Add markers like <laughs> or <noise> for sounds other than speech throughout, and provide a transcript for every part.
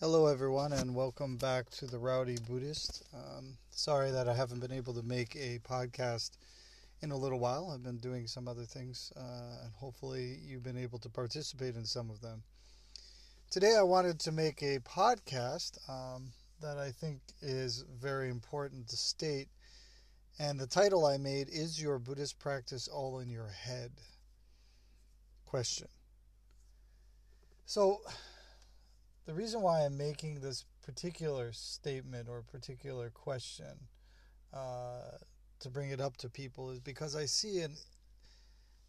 Hello, everyone, and welcome back to the Rowdy Buddhist. Um, sorry that I haven't been able to make a podcast in a little while. I've been doing some other things, uh, and hopefully, you've been able to participate in some of them. Today, I wanted to make a podcast um, that I think is very important to state, and the title I made is Your Buddhist Practice All in Your Head? Question. So, the reason why I'm making this particular statement or particular question uh, to bring it up to people is because I see an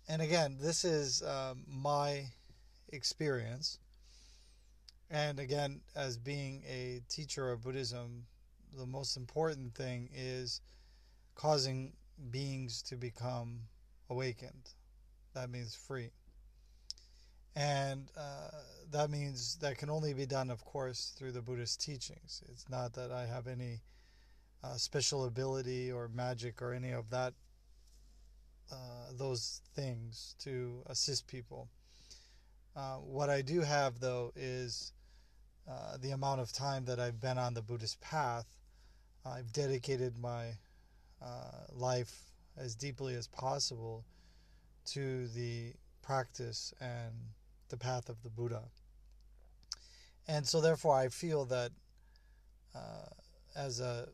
and again this is um, my experience. And again as being a teacher of Buddhism the most important thing is causing beings to become awakened. That means free and uh, that means that can only be done, of course, through the Buddhist teachings. It's not that I have any uh, special ability or magic or any of that, uh, those things to assist people. Uh, what I do have, though, is uh, the amount of time that I've been on the Buddhist path. I've dedicated my uh, life as deeply as possible to the practice and the path of the Buddha. And so, therefore, I feel that uh, as a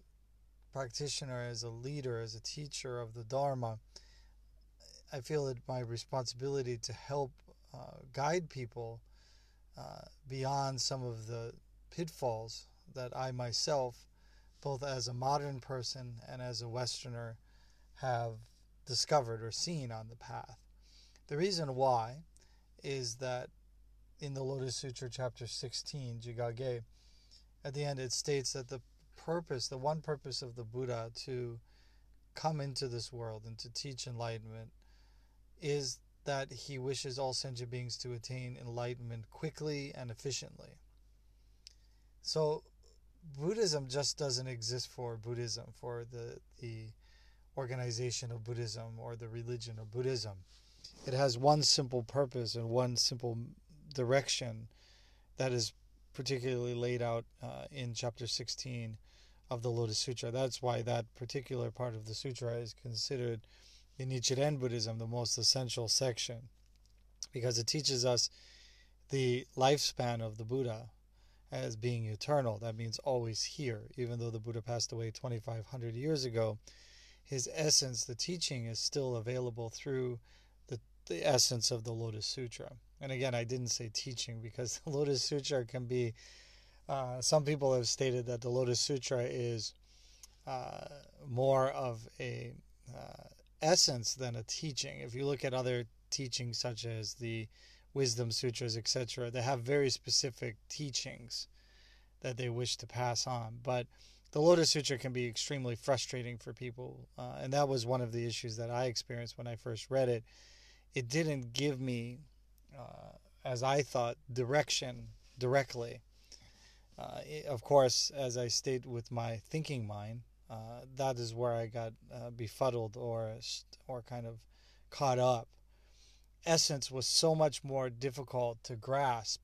practitioner, as a leader, as a teacher of the Dharma, I feel it my responsibility to help uh, guide people uh, beyond some of the pitfalls that I myself, both as a modern person and as a Westerner, have discovered or seen on the path. The reason why is that in the Lotus Sutra, chapter 16, Jigage, at the end it states that the purpose, the one purpose of the Buddha to come into this world and to teach enlightenment is that he wishes all sentient beings to attain enlightenment quickly and efficiently. So Buddhism just doesn't exist for Buddhism, for the the organization of Buddhism or the religion of Buddhism it has one simple purpose and one simple direction that is particularly laid out uh, in chapter 16 of the Lotus Sutra. That's why that particular part of the sutra is considered in Nichiren Buddhism the most essential section because it teaches us the lifespan of the Buddha as being eternal. That means always here. Even though the Buddha passed away 2,500 years ago, his essence, the teaching, is still available through the essence of the Lotus Sutra. And again, I didn't say teaching because <laughs> the Lotus Sutra can be. Uh, some people have stated that the Lotus Sutra is uh, more of a uh, essence than a teaching. If you look at other teachings such as the Wisdom Sutras, etc., they have very specific teachings that they wish to pass on. But the Lotus Sutra can be extremely frustrating for people, uh, and that was one of the issues that I experienced when I first read it it didn't give me, uh, as I thought, direction directly. Uh, it, of course, as I stayed with my thinking mind, uh, that is where I got uh, befuddled or or kind of caught up. Essence was so much more difficult to grasp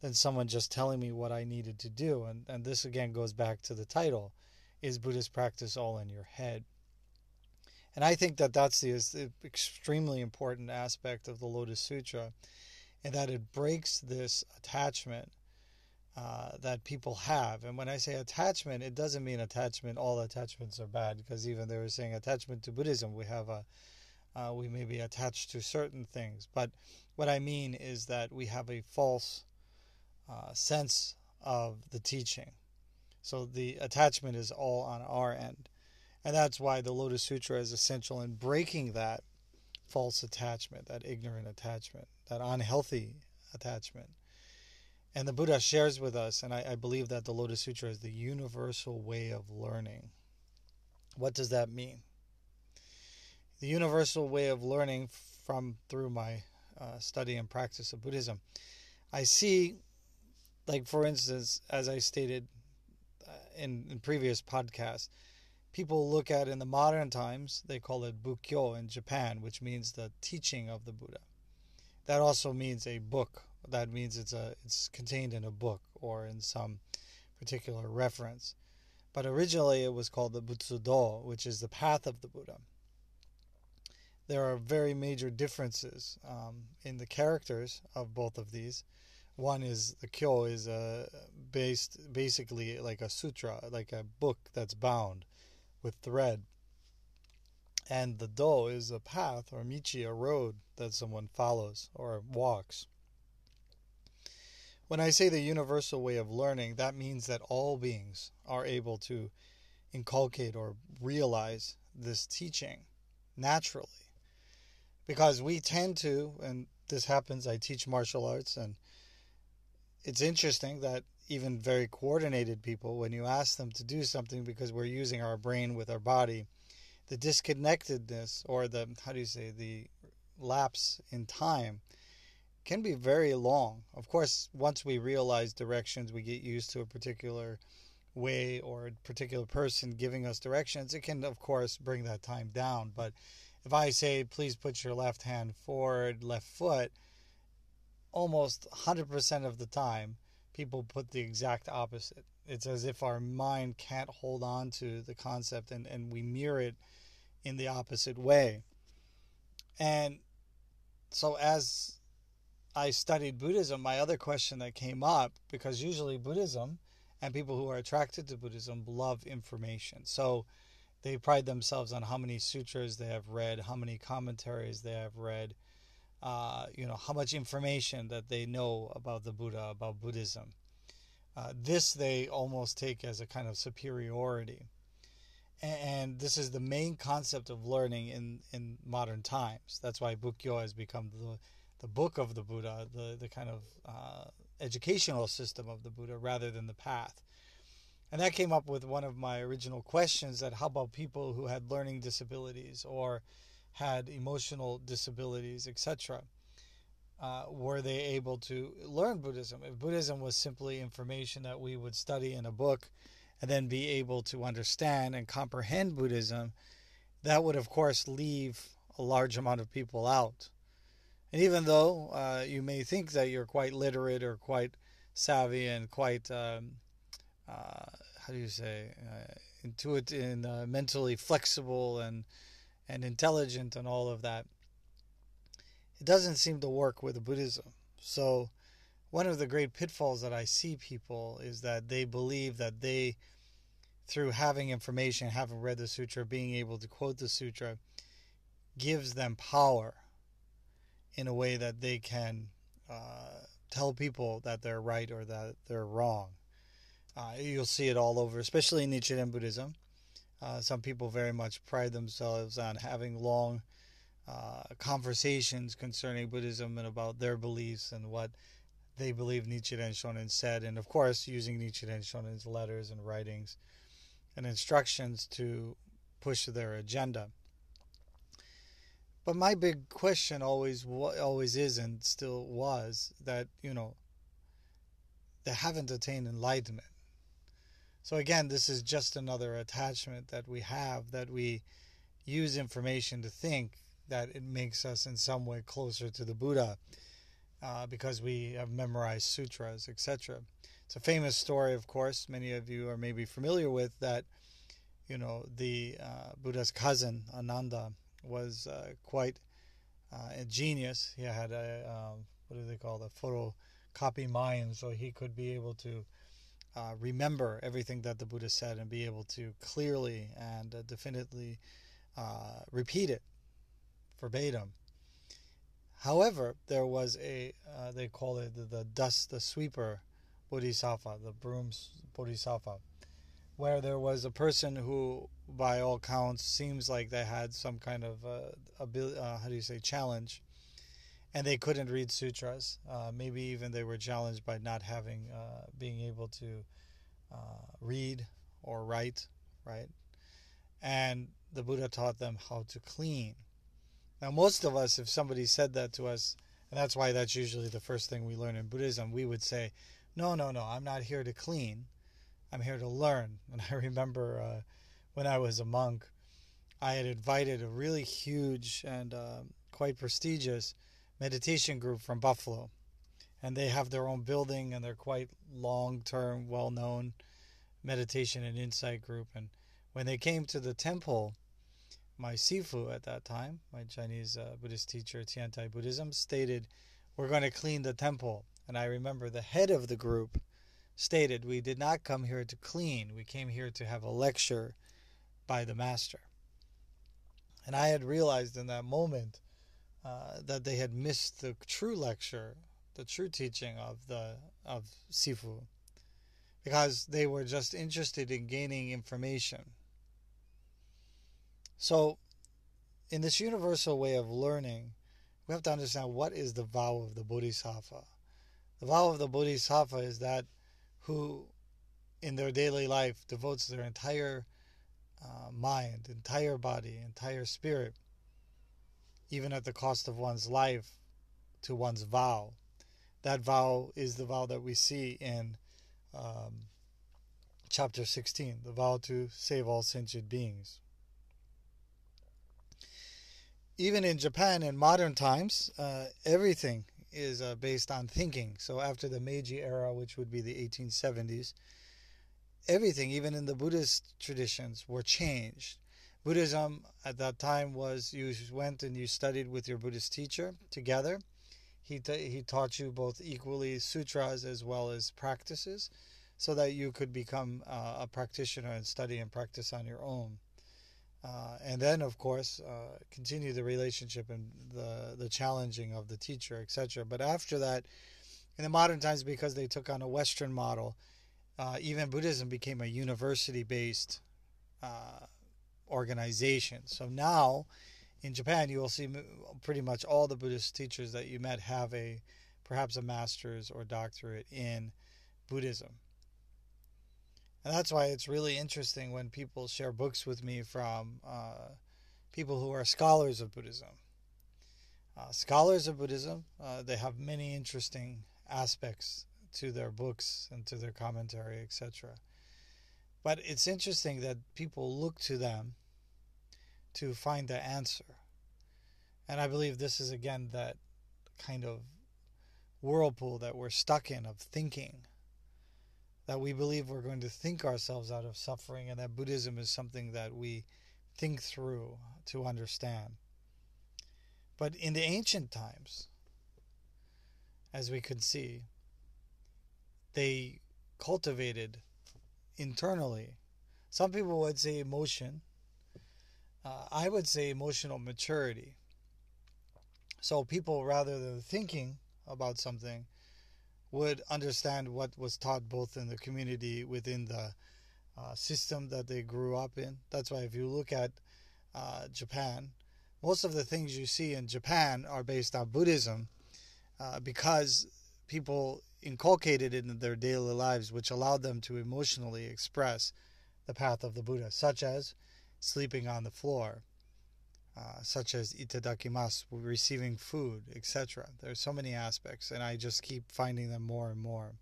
than someone just telling me what I needed to do. And, and this again goes back to the title Is Buddhist practice all in your head? And I think that that's the, the extremely important aspect of the Lotus Sutra, and that it breaks this attachment uh, that people have. And when I say attachment, it doesn't mean attachment. All attachments are bad, because even they were saying attachment to Buddhism, we have a uh, we may be attached to certain things. But what I mean is that we have a false uh, sense of the teaching. So the attachment is all on our end. And that's why the Lotus Sutra is essential in breaking that false attachment, that ignorant attachment, that unhealthy attachment. And the Buddha shares with us, and I, I, believe that the Lotus Sutra is the universal way of learning. What does that mean? The universal way of learning from through my uh, study and practice of Buddhism. I see, like for instance, as I stated uh, in, in previous podcasts, people look at in the modern times, they call it Bukkyo in Japan, which means the teaching of the Buddha. That also means a book that means it's a it's contained in a book or in some particular reference. But originally it was called the Butsudo, which is the path of the Buddha. There are very major differences um, in the characters of both of these. One is the Kyo is a uh, based basically like a sutra, like a book that's bound with thread. And the Do is a path or michi, a road that someone follows or walks. When I say the universal way of learning, that means that all beings are able to inculcate or realize this teaching naturally. Because we tend to, and this happens, I teach martial arts, and it's interesting that even very coordinated people, when you ask them to do something because we're using our brain with our body, the disconnectedness or the, how do you say, the lapse in time can be very long. Of course, once we realize directions, we get used to a particular way or a particular person giving us directions. It can, of course, bring that time down. But if I say, please put your left hand forward, left foot, almost 100% of the time, people put the exact opposite. It's as if our mind can't hold on to the concept and, and we mirror it in the opposite way. And so, as I studied Buddhism, my other question that came up, because usually Buddhism and people who are attracted to Buddhism love information. So they pride themselves on how many sutras they have read, how many commentaries they have read, uh, you know, how much information that they know about the Buddha, about Buddhism. Uh, this they almost take as a kind of superiority. And this is the main concept of learning in, in modern times. That's why Bukkyo has become the the book of the Buddha, the, the kind of uh, educational system of the Buddha rather than the path. And that came up with one of my original questions that how about people who had learning disabilities or had emotional disabilities, etc. Uh, were they able to learn Buddhism? If Buddhism was simply information that we would study in a book and then be able to understand and comprehend Buddhism, that would, of course, leave a large amount of people out. And even though uh, you may think that you're quite literate or quite savvy and quite, um, uh, how do you say, uh, intuitive and uh, mentally flexible and, and intelligent and all of that, it doesn't seem to work with Buddhism. So, one of the great pitfalls that I see people is that they believe that they, through having information, having read the sutra, being able to quote the sutra, gives them power in a way that they can uh, tell people that they're right or that they're wrong. Uh, you'll see it all over, especially in Nichiren Buddhism. Uh, some people very much pride themselves on having long uh, conversations concerning Buddhism and about their beliefs and what they believe Nichiren Shonin said, and of course, using Nichiren Shonin's letters and writings and instructions to push their agenda. But my big question always always is and still was that you know they haven't attained enlightenment. So again, this is just another attachment that we have that we use information to think that it makes us in some way closer to the Buddha uh, because we have memorized sutras, etc. It's a famous story, of course. Many of you are maybe familiar with that. You know, the uh, Buddha's cousin Ananda was uh, quite uh, a genius. He had a um, what do they call the photocopy mind, so he could be able to uh, remember everything that the Buddha said and be able to clearly and uh, definitely uh, repeat it verbatim. However, there was a uh, they call it the, the dust the sweeper bodhisattva, the brooms bodhisattva where there was a person who, by all counts, seems like they had some kind of uh, uh, how do you say, challenge, and they couldn't read sutras. Uh, maybe even they were challenged by not having, uh, being able to uh, read or write, right? And the Buddha taught them how to clean. Now, most of us, if somebody said that to us, and that's why that's usually the first thing we learn in Buddhism, we would say, no, no, no, I'm not here to clean. I'm here to learn. <laughs> And I remember uh, when I was a monk, I had invited a really huge and uh, quite prestigious meditation group from Buffalo. and they have their own building and they're quite long term, well known meditation and insight group. And when they came to the temple, my Sifu at that time, my Chinese uh, Buddhist teacher, Tiantai Buddhism, stated, We're going to clean the temple. And I remember the head of the group stated, We did not come here to clean, we came here to have a lecture by the master. And I had realized in that moment uh, that they had missed the true lecture the true teaching of the of Sifu because they were just interested in gaining information. So, in this universal way of learning, we have to understand what is the vow of the Bodhisattva. The vow of the Bodhisattva is that who, in their daily life, devotes their entire uh, mind, entire body, entire spirit, even at the cost of one's life, to one's vow that vow is the vow that we see in um, chapter 16, the vow to save all sentient beings. Even in Japan in modern times, uh, everything is uh, based on thinking. So after the Meiji era, which would be the 1870s, everything, even in the Buddhist traditions, were changed. Buddhism at that time was you went and you studied with your Buddhist teacher together he, he taught you both equally sutras as well as practices so that you could become uh, a practitioner and study and practice on your own. Uh, and then, of course, uh, continue the relationship and the, the challenging of the teacher, etc. But after that, in the modern times, because they took on a Western model, uh, even Buddhism became a university based uh, organization. So now, in Japan, you will see pretty much all the Buddhist teachers that you met have a perhaps a master's or doctorate in Buddhism. And that's why it's really interesting when people share books with me from uh, people who are scholars of Buddhism. Uh, scholars of Buddhism, uh, they have many interesting aspects to their books and to their commentary, etc. But it's interesting that people look to them to find the answer. And I believe this is again that kind of whirlpool that we're stuck in of thinking. That we believe we're going to think ourselves out of suffering, and that Buddhism is something that we think through to understand. But in the ancient times, as we could see, they cultivated internally. Some people would say emotion, uh, I would say emotional maturity. So people, rather than thinking about something, would understand what was taught both in the community within the uh, system that they grew up in. That's why if you look at uh, Japan, most of the things you see in Japan are based on Buddhism uh, because people inculcated in their daily lives, which allowed them to emotionally express the path of the Buddha, such as sleeping on the floor, uh, such as itadakimasu, receiving food, etc. There's so many aspects, and I just keep finding them more and more.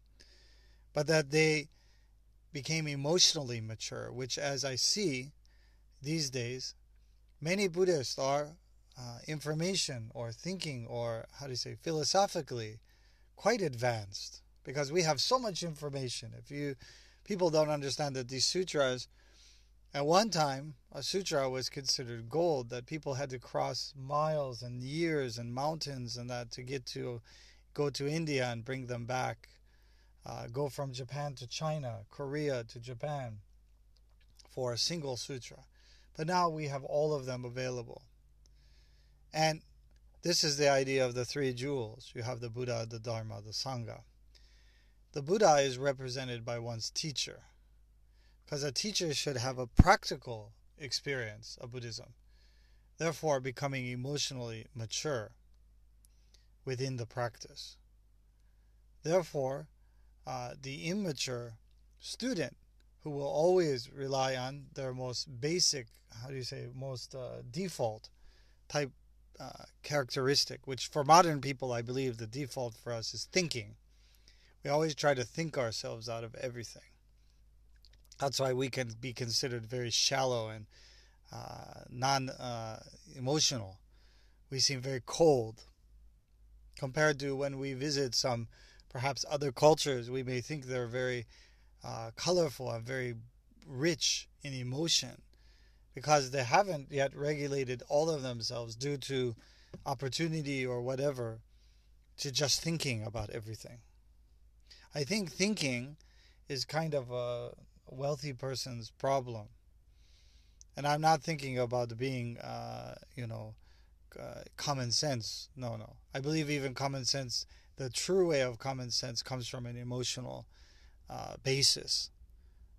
But that they became emotionally mature, which, as I see these days, many Buddhists are uh, information or thinking or how do you say philosophically quite advanced because we have so much information. If you people don't understand that these sutras at one time, a sutra was considered gold that people had to cross miles and years and mountains and that to get to go to India and bring them back. Uh, go from Japan to China, Korea to Japan for a single sutra. But now we have all of them available. And this is the idea of the three jewels. You have the Buddha, the Dharma, the Sangha. The Buddha is represented by one's teacher because a teacher should have a practical experience of Buddhism, therefore becoming emotionally mature within the practice. Therefore, uh, the immature student who will always rely on their most basic, how do you say, most uh, default type uh, characteristic, which for modern people, I believe the default for us is thinking. We always try to think ourselves out of everything. That's why we can be considered very shallow and uh, non uh, emotional. We seem very cold compared to when we visit some perhaps other cultures, we may think they're very uh, colorful and very rich in emotion because they haven't yet regulated all of themselves due to opportunity or whatever to just thinking about everything. I think thinking is kind of a wealthy person's problem. And I'm not thinking about being, uh, you know, uh, common sense. No, no. I believe even common sense, the true way of common sense comes from an emotional uh, basis.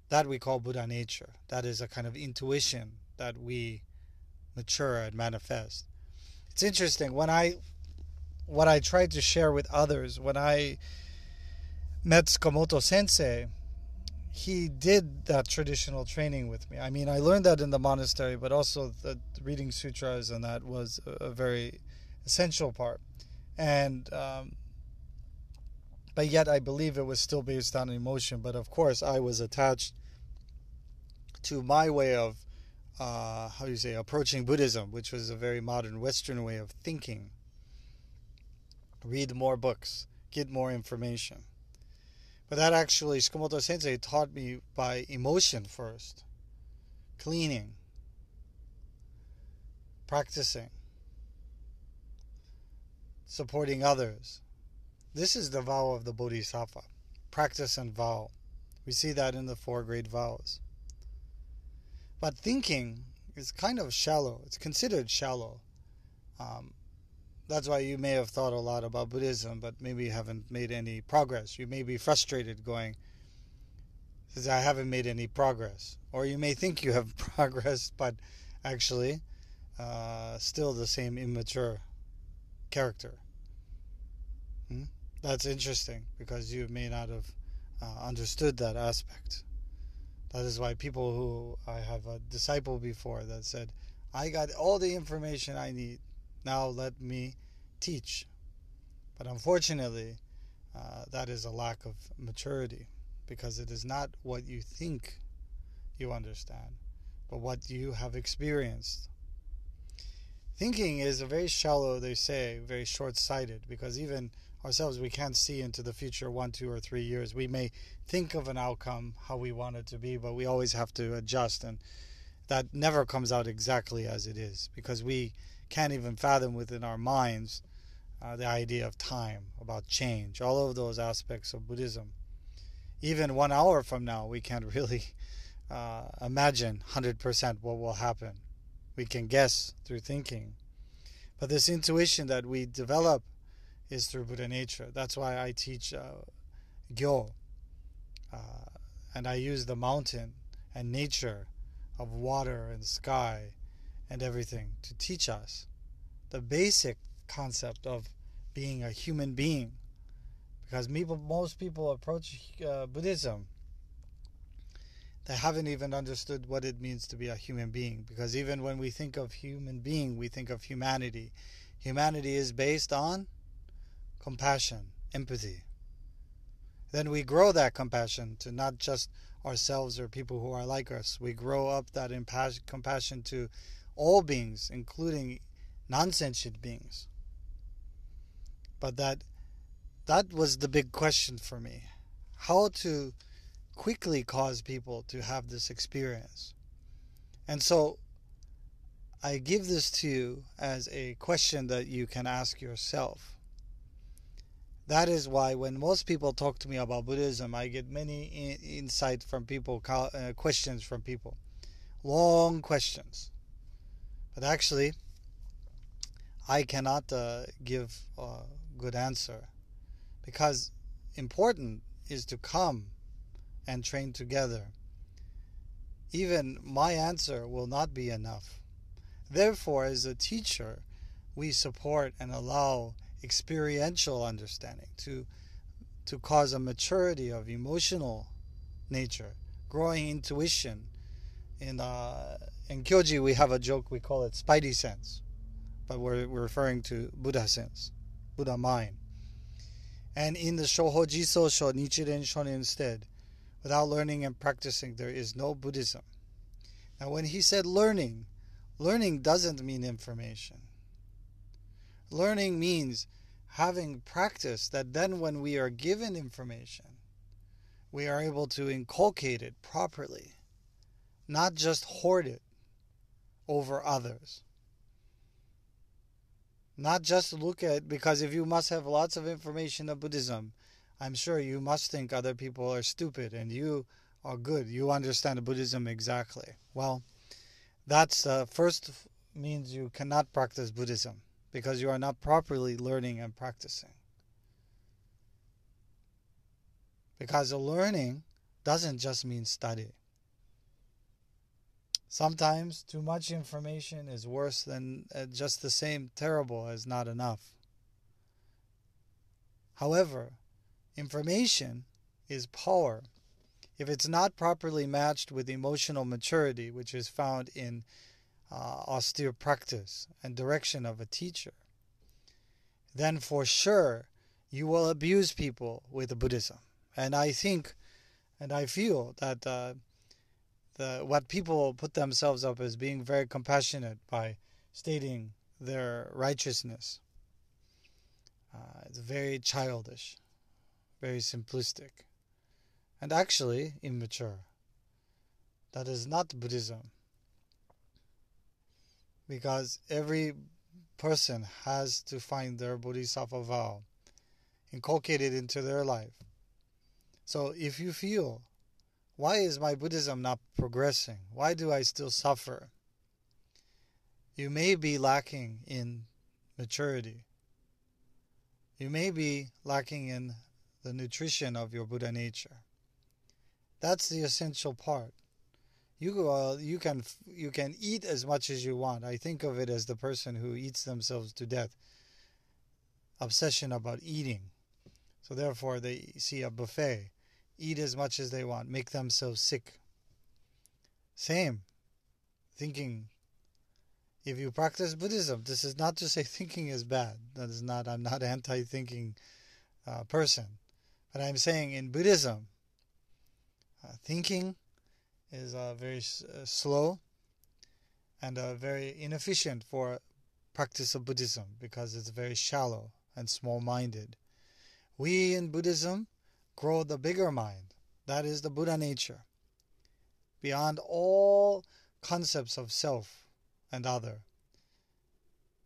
That we call Buddha nature. That is a kind of intuition that we mature and manifest. It's interesting when I what I tried to share with others when I met Tsukamoto Sensei, he did that traditional training with me. I mean, I learned that in the monastery, but also the reading sutras and that was a, very essential part. And um, but yet I believe it was still based on emotion. But of course, I was attached to my way of uh, how do you say approaching Buddhism, which was a very modern Western way of thinking. Read more books, get more information. But that actually, Tsukamoto Sensei taught me by emotion first, cleaning, practicing, supporting others. This is the vow of the Bodhisattva practice and vow. We see that in the four great vows. But thinking is kind of shallow. It's considered shallow. Um, that's why you may have thought a lot about Buddhism, but maybe you haven't made any progress. You may be frustrated going, says I haven't made any progress. Or you may think you have <laughs> progress, but actually, uh, still the same immature character. Hmm? That's interesting because you may not have uh, understood that aspect. That is why people who I have a disciple before that said, I got all the information I need. Now let me teach. But unfortunately, uh, that is a lack of maturity because it is not what you think you understand, but what you have experienced. Thinking is a very shallow, they say, very short sighted because even ourselves, we can't see into the future one, two, or three years. We may think of an outcome how we want it to be, but we always have to adjust, and that never comes out exactly as it is because we can't even fathom within our minds uh, the idea of time, about change, all of those aspects of Buddhism. Even one hour from now, we can't <laughs> really uh, imagine 100% what will happen. We can guess through thinking. But this intuition that we develop is through Buddha nature. That's why I teach uh, Gyo. Uh, and I use the mountain and nature of water and sky and everything to teach us the basic concept of being a human being. Because most people approach uh, Buddhism, they haven't even understood what it means to be a human being. Because even when we think of human being, we think of humanity. Humanity is based on compassion, empathy. Then we grow that compassion to not just ourselves or people who are like us. We grow up that compassion to all beings, including non sentient beings. But that that was the big question for me. How to quickly cause people to have this experience. And so I give this to you as a question that you can ask yourself. That is why when most people talk to me about Buddhism, I get many insight from people, uh, questions from people, long questions. But actually, I cannot uh, give a good answer because important is to come and train together. Even my answer will not be enough. Therefore, as a teacher, we support and allow experiential understanding, to to cause a maturity of emotional nature, growing intuition. In uh, Enkyoji, we have a joke. We call it Spidey sense, but we're, we're referring to Buddha sense, Buddha mind. And in the Shoho Jisso Sho Nichiren Shonin instead, without learning and practicing, there is no Buddhism. Now, when he said learning, learning doesn't mean information. Learning means having practice that then when we are given information, we are able to inculcate it properly, not just hoard it over others. Not just look at, because if you must have lots of information of Buddhism, I'm sure you must think other people are stupid and you are good. You understand Buddhism exactly. Well, that's uh, first means you cannot practice Buddhism because you are not properly learning and practicing. Because the learning doesn't just mean study. Sometimes too much information is worse than uh, just the same terrible as not enough. However, information is power. If it's not properly matched with emotional maturity, which is found in uh, austere practice and direction of a teacher, then for sure you will abuse people with Buddhism. And I think and I feel that uh, the what people put themselves up as being very compassionate by stating their righteousness. Uh, it's very childish, very simplistic, and actually immature. That is not Buddhism because every person has to find their bodhisattva vow inculcated into their life. So if you feel, why is my Buddhism not progressing? Why do I still suffer? You may be lacking in maturity. You may be lacking in the nutrition of your Buddha nature. That's the essential part you you can you can eat as much as you want. I think of it as the person who eats themselves to death. Obsession about eating. So therefore they see a buffet, eat as much as they want, make themselves sick. Same. Thinking if you practice Buddhism, this is not to say <laughs> thinking is bad. That is not I'm not anti-thinking uh, person. But I'm saying in Buddhism, uh, thinking is uh, very uh, slow and uh, very inefficient for practice of Buddhism because it's very shallow and small-minded. We in Buddhism grow the bigger mind. That is the Buddha nature. Beyond all concepts of self and other.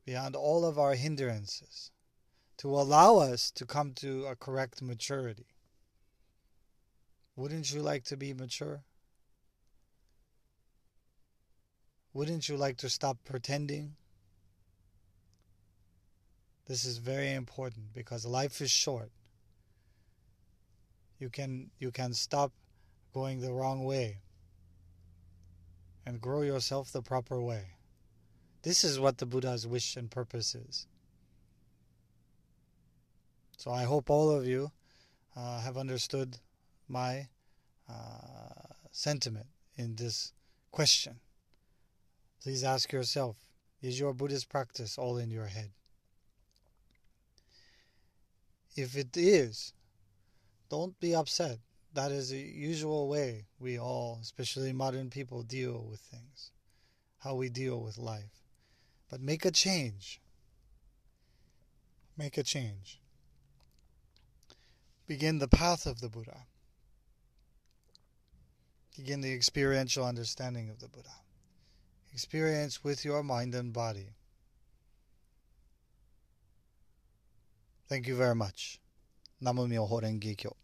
Beyond all of our hindrances. To allow us to come to a correct maturity. Wouldn't you like to be mature? Wouldn't you like to stop pretending? This is very important because life is short. You can you can stop going the wrong way and grow yourself the proper way. This is what the Buddha's wish and purpose is. So I hope all of you uh, have understood my uh, sentiment in this question. Please ask yourself is your Buddhist practice all in your head? If it is, don't be upset. That is the usual way we all, especially modern people, deal with things, how we deal with life. But make a change. Make a change. Begin the path of the Buddha. Begin the experiential understanding of the Buddha experience with your mind and body. Thank you very much. Namu Myoho Renge Kyo.